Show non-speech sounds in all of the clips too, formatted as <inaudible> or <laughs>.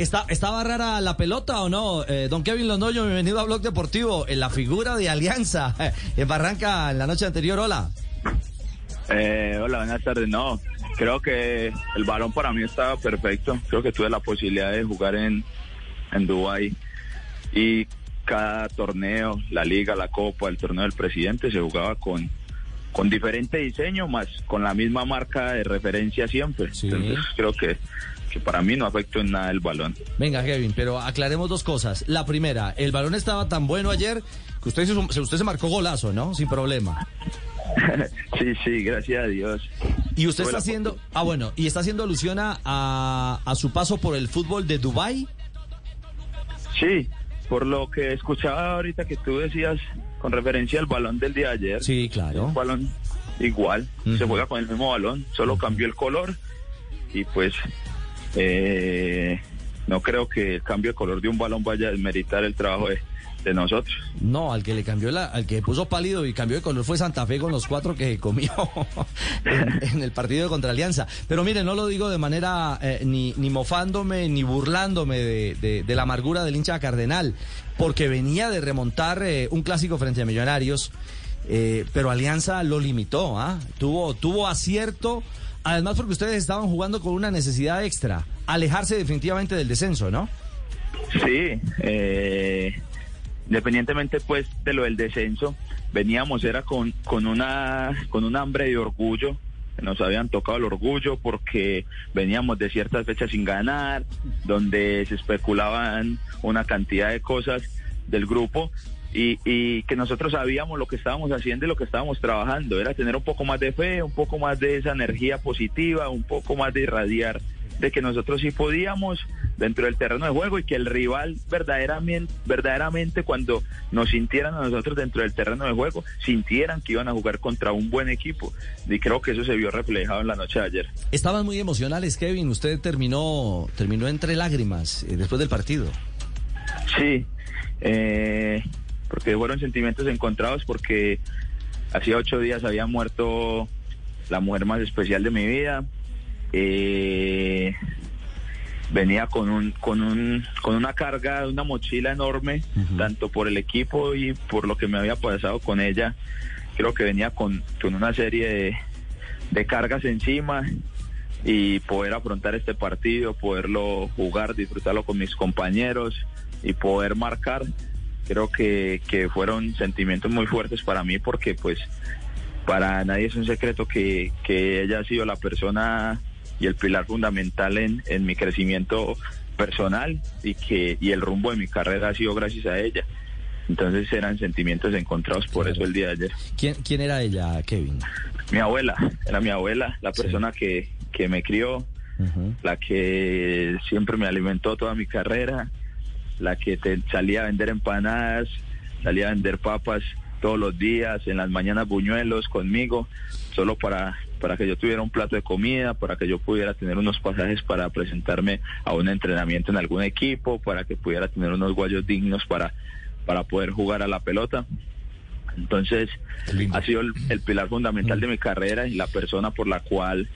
¿Está, ¿Estaba rara la pelota o no? Eh, don Kevin Londoño, bienvenido a Blog Deportivo. En la figura de Alianza <laughs> en Barranca en la noche anterior. Hola. Eh, hola, buenas tardes. No, creo que el balón para mí estaba perfecto. Creo que tuve la posibilidad de jugar en, en Dubái y cada torneo, la liga, la copa, el torneo del presidente se jugaba con, con diferente diseño, más con la misma marca de referencia siempre. Sí. Entonces creo que, que para mí no afectó en nada el balón. Venga, Kevin, pero aclaremos dos cosas. La primera, el balón estaba tan bueno ayer que usted, se- usted se marcó golazo, ¿no? Sin problema. <laughs> sí, sí, gracias a Dios. Y usted está haciendo, ah bueno, y está haciendo alusión a, su paso por el fútbol de Dubai. Sí, por lo que escuchaba ahorita que tú decías con referencia al balón del día de ayer. Sí, claro. Un balón igual, se juega con el mismo balón, solo cambió el color y pues eh, no creo que el cambio de color de un balón vaya a desmeritar el trabajo de, de nosotros. No, al que le cambió la, al que puso pálido y cambió de color fue Santa Fe con los cuatro que <laughs> comió en, el partido contra Alianza. Pero mire, no lo digo de manera eh, ni, ni mofándome ni burlándome de la amargura del hincha cardenal, porque venía de remontar eh, un clásico frente a Millonarios, eh, pero Alianza lo limitó, ¿ah? Tuvo, tuvo acierto, además porque ustedes estaban jugando con una necesidad extra, alejarse definitivamente del descenso, ¿no? Sí, eh, independientemente pues de lo del descenso, veníamos era con, con una con un hambre de orgullo, nos habían tocado el orgullo porque veníamos de ciertas fechas sin ganar, donde se especulaban una cantidad de cosas del grupo y, y que nosotros sabíamos lo que estábamos haciendo y lo que estábamos trabajando, era tener un poco más de fe, un poco más de esa energía positiva, un poco más de irradiar de que nosotros sí podíamos dentro del terreno de juego y que el rival verdaderamente, verdaderamente cuando nos sintieran a nosotros dentro del terreno de juego, sintieran que iban a jugar contra un buen equipo. Y creo que eso se vio reflejado en la noche de ayer. Estaban muy emocionales, Kevin. Usted terminó, terminó entre lágrimas eh, después del partido. Sí, eh, porque fueron sentimientos encontrados porque hacía ocho días había muerto la mujer más especial de mi vida. Eh, venía con un, con un, con una carga, una mochila enorme, tanto por el equipo y por lo que me había pasado con ella. Creo que venía con, con una serie de, de cargas encima y poder afrontar este partido, poderlo jugar, disfrutarlo con mis compañeros y poder marcar, creo que, que fueron sentimientos muy fuertes para mí porque pues para nadie es un secreto que, que ella ha sido la persona y el pilar fundamental en, en mi crecimiento personal y que y el rumbo de mi carrera ha sido gracias a ella. Entonces eran sentimientos encontrados por eso el día de ayer. ¿Quién, quién era ella, Kevin? Mi abuela, era mi abuela, la persona que, que me crió, la que siempre me alimentó toda mi carrera, la que te salía a vender empanadas, salía a vender papas todos los días, en las mañanas buñuelos conmigo, solo para, para que yo tuviera un plato de comida, para que yo pudiera tener unos pasajes para presentarme a un entrenamiento en algún equipo, para que pudiera tener unos guayos dignos para, para poder jugar a la pelota. Entonces, ha sido el, el pilar fundamental de mi carrera y la persona por la cual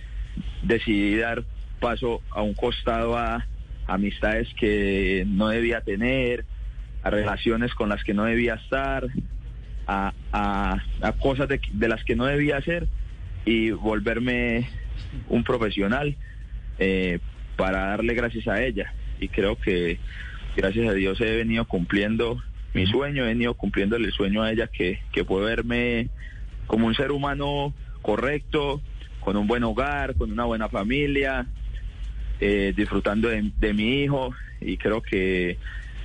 decidí dar paso a un costado a amistades que no debía tener, a relaciones con las que no debía estar, a, a- a cosas de, de las que no debía hacer y volverme un profesional eh, para darle gracias a ella. Y creo que gracias a Dios he venido cumpliendo mi sueño, he venido cumpliendo el sueño a ella que, que fue verme como un ser humano correcto, con un buen hogar, con una buena familia, eh, disfrutando de, de mi hijo y creo que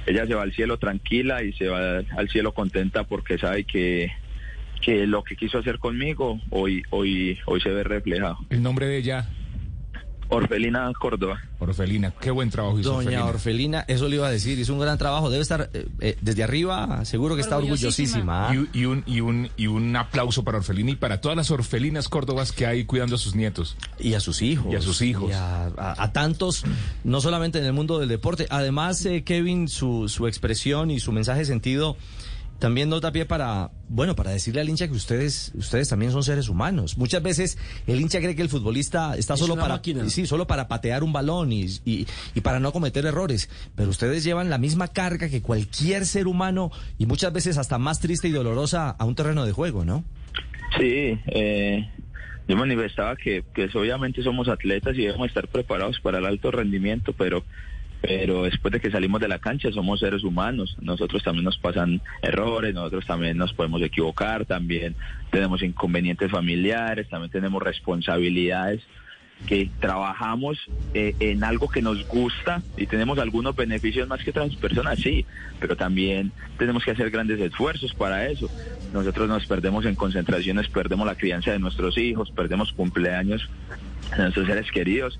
ella se va al cielo tranquila y se va al cielo contenta porque sabe que, que lo que quiso hacer conmigo hoy, hoy, hoy se ve reflejado. El nombre de ella. Orfelina Córdoba. Orfelina, qué buen trabajo hizo Doña Orfelina. Orfelina, eso le iba a decir, hizo un gran trabajo. Debe estar eh, eh, desde arriba, seguro que está orgullosísima. ¿ah? Y, y un, y, un, y un aplauso para Orfelina y para todas las orfelinas córdobas que hay cuidando a sus nietos. Y a sus hijos. Y a sus hijos. Y a, a- a tantos, no solamente en el mundo del deporte. Además, eh, Kevin, su, su expresión y su mensaje de sentido también nos da pie para, bueno, para decirle al hincha que ustedes, ustedes también son seres humanos. Muchas veces el hincha cree que el futbolista está solo para, sí, solo para patear un balón y, y, y para no cometer errores. Pero ustedes llevan la misma carga que cualquier ser humano y muchas veces hasta más triste y dolorosa a un terreno de juego, ¿no? Sí, eh, yo manifestaba que, que obviamente somos atletas y debemos estar preparados para el alto rendimiento, pero pero después de que salimos de la cancha somos seres humanos, nosotros también nos pasan errores, nosotros también nos podemos equivocar, también tenemos inconvenientes familiares, también tenemos responsabilidades que trabajamos eh, en algo que nos gusta y tenemos algunos beneficios más que otras personas, sí, pero también tenemos que hacer grandes esfuerzos para eso. Nosotros nos perdemos en concentraciones, perdemos la crianza de nuestros hijos, perdemos cumpleaños de nuestros seres queridos.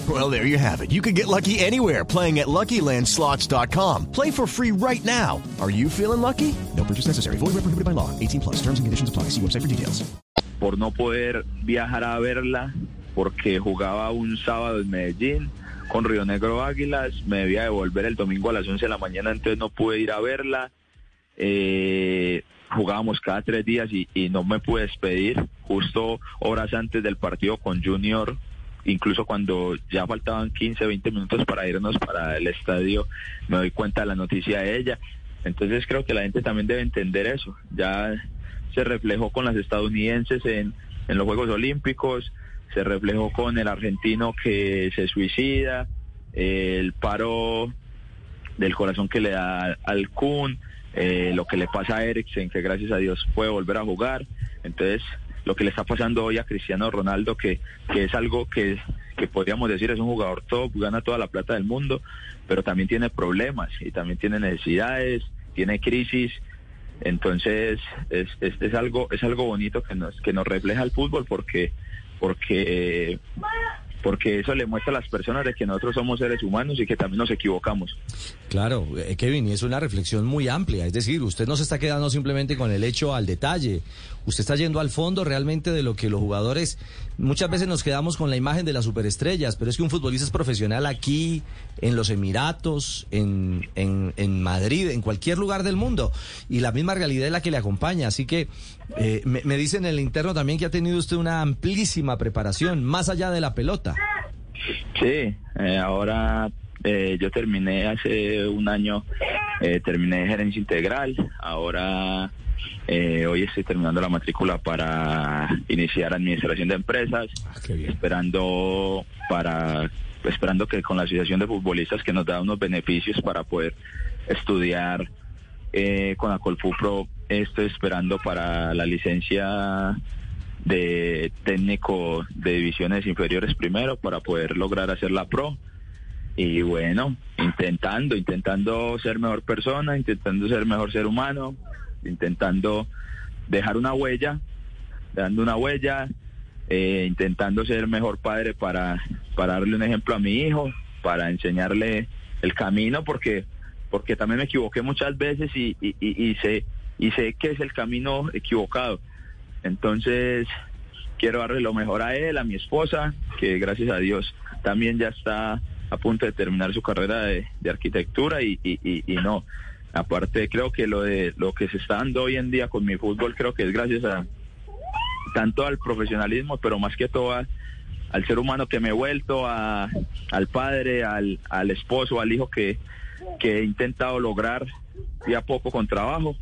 Well, there you have it. You can get lucky anywhere playing at LuckyLandSlots.com. Play for free right now. Are you feeling lucky? No purchase necessary. Void by law. 18 plus. Terms and conditions apply. See website for details. por no poder viajar a verla porque jugaba un sábado en Medellín con Río Negro Águilas, me debía devolver el domingo a las 11 de la mañana, entonces no pude ir a verla. Eh, jugábamos cada tres días y no me pude despedir justo horas antes del partido con Junior, incluso cuando ya faltaban 15, 20 minutos para irnos para el estadio, me doy cuenta de la noticia de ella. Entonces creo que la gente también debe entender eso. Ya se reflejó con las estadounidenses en, en los Juegos Olímpicos, se reflejó con el argentino que se suicida, el paro del corazón que le da al Kun, eh, lo que le pasa a Eriksen, que gracias a Dios puede volver a jugar. Entonces, lo que le está pasando hoy a Cristiano Ronaldo, que, que es algo que, que podríamos decir es un jugador top, gana toda la plata del mundo, pero también tiene problemas y también tiene necesidades, tiene crisis. Entonces, es, es, es algo es algo bonito que nos que nos refleja el fútbol porque porque porque eso le muestra a las personas de que nosotros somos seres humanos y que también nos equivocamos. Claro, eh, Kevin, y es una reflexión muy amplia. Es decir, usted no se está quedando simplemente con el hecho al detalle. Usted está yendo al fondo realmente de lo que los jugadores. Muchas veces nos quedamos con la imagen de las superestrellas, pero es que un futbolista es profesional aquí, en los Emiratos, en, en, en Madrid, en cualquier lugar del mundo. Y la misma realidad es la que le acompaña. Así que eh, me, dicen en el interno también que ha tenido usted una amplísima preparación, más allá de la pelota. Sí, eh, ahora eh, yo terminé hace un año, eh, terminé gerencia integral, ahora eh, hoy estoy terminando la matrícula para iniciar administración de empresas, esperando para esperando que con la asociación de futbolistas que nos da unos beneficios para poder estudiar eh, con la Colfupro, estoy esperando para la licencia de técnico de divisiones inferiores primero para poder lograr hacer la pro. Y bueno intentando intentando ser mejor persona intentando ser mejor ser humano intentando dejar una huella dando una huella eh, intentando ser mejor padre para para darle un ejemplo a mi hijo para enseñarle el camino porque porque también me equivoqué muchas veces y, y, sé y sé que es el camino equivocado entonces, quiero darle lo mejor a él, a mi esposa, que gracias a Dios también ya está a punto de terminar su carrera de, de arquitectura y, y no. Aparte, creo que lo de lo que se está dando hoy en día con mi fútbol, creo que es gracias a tanto al profesionalismo, pero más que todo al ser humano que me he vuelto, al padre, al, al esposo, al hijo que, que he intentado lograr día a poco con trabajo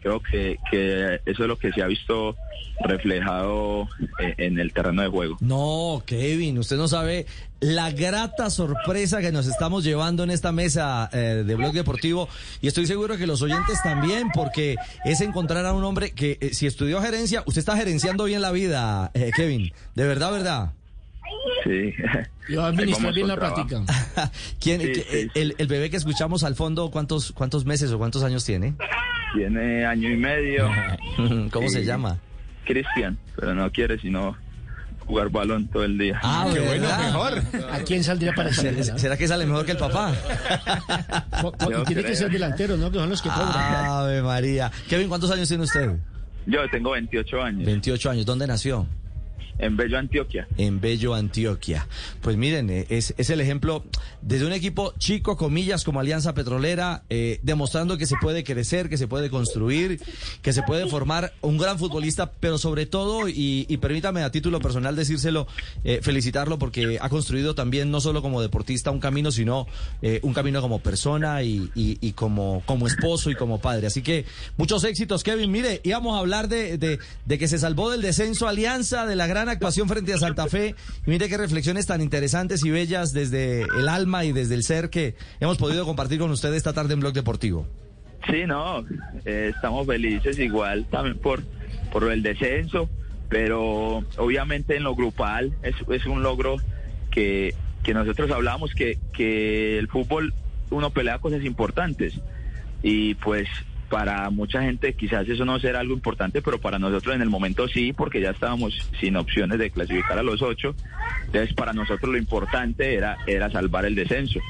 creo que, que eso es lo que se ha visto reflejado eh, en el terreno de juego. No, Kevin, usted no sabe la grata sorpresa que nos estamos llevando en esta mesa eh, de Blog Deportivo y estoy seguro que los oyentes también porque es encontrar a un hombre que eh, si estudió gerencia, usted está gerenciando bien la vida, eh, Kevin, de verdad, verdad. Sí. Yo administrar bien la práctica. <laughs> ¿Quién, Sí, que- sí. El, el bebé que escuchamos al fondo, ¿cuántos, cuántos meses o cuántos años tiene? Tiene año y medio. <laughs> ¿Cómo se llama? Cristian, pero no quiere sino jugar balón todo el día. Ah, Qué bueno, mejor. ¿A quién saldría para ¿Será ser? será que sale mejor que el papá? <laughs> Yo Tiene que ser delantero, ¿no? Que son los que cobran. Ave María. Kevin, ¿cuántos años tiene usted? Yo tengo 28 años 28 años. ¿Dónde nació? En Bello, Antioquia. en Bello, Antioquia. Pues miren, eh, es, es el ejemplo desde un equipo chico, comillas, como Alianza Petrolera, eh, demostrando que se puede crecer, que se puede construir, que se puede formar un gran futbolista, pero sobre todo, y, y permítame a título personal decírselo, eh, felicitarlo porque ha construido también, no solo como deportista, un camino, sino un camino como persona y, y- como, como esposo y como padre. Así que muchos éxitos, Kevin. Mire, íbamos a hablar de, de que se salvó del descenso Alianza, de la gran actuación frente a Santa Fe. Y mire qué reflexiones tan interesantes y bellas desde el alma y desde el ser que hemos podido compartir con ustedes esta tarde en Blog Deportivo. Sí, no, eh, estamos felices igual también por, por el descenso, pero obviamente en lo grupal es, es un logro que, que nosotros hablamos que, que el fútbol uno pelea cosas importantes y pues para mucha gente quizás eso no será algo importante, pero para nosotros en el momento sí, porque ya estábamos sin opciones de clasificar a los ocho. Entonces para nosotros lo importante era, era salvar el descenso.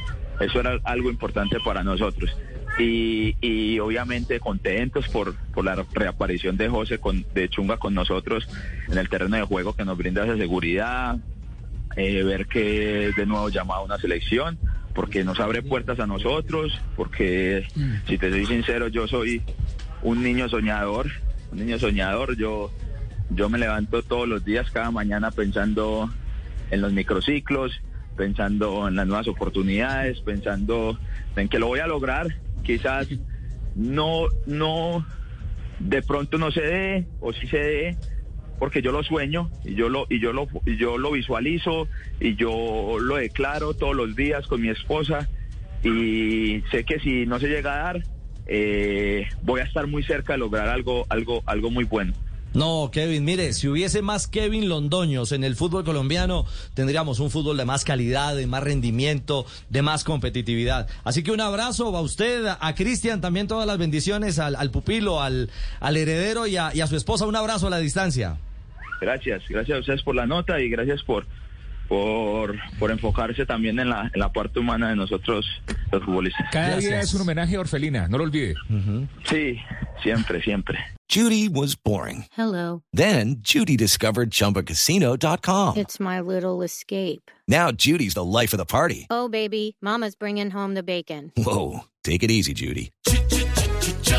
Eso era algo importante para nosotros. Y, y obviamente contentos por, por la reaparición de José con, de Chunga con nosotros en el terreno de juego que nos brinda esa seguridad, eh, ver que de nuevo llamado a una selección, porque nos abre puertas a nosotros, porque si te soy sincero, yo soy un niño soñador, un niño soñador, yo, yo me levanto todos los días, cada mañana pensando en los microciclos, pensando en las nuevas oportunidades, pensando en que lo voy a lograr, quizás no, no, de pronto no se dé, o sí se dé, porque yo lo sueño y yo lo y yo lo y yo lo visualizo y yo lo declaro todos los días con mi esposa y sé que si no se llega a dar eh, voy a estar muy cerca de lograr algo algo algo muy bueno No, Kevin, mire, si hubiese más Kevin Londoños en el fútbol colombiano, tendríamos un fútbol de más calidad, de más rendimiento, de más competitividad. Así que un abrazo a usted, a Cristian, también todas las bendiciones al, al pupilo, al, al heredero y a, y a su esposa. Un abrazo a la distancia. Gracias gracias a ustedes por la nota y gracias por por, por enfocarse también en la, en la parte humana de nosotros los futbolistas Cada día Gracias. es un homenaje a Orfelina, no lo olvide. sí siempre siempre Judy was boring. Hello. Then Judy discovered ChumbaCasino.com. It's my little escape. Now Judy's the life of the party. Oh, baby, Mama's bringing home the bacon. Whoa, take it easy, Judy.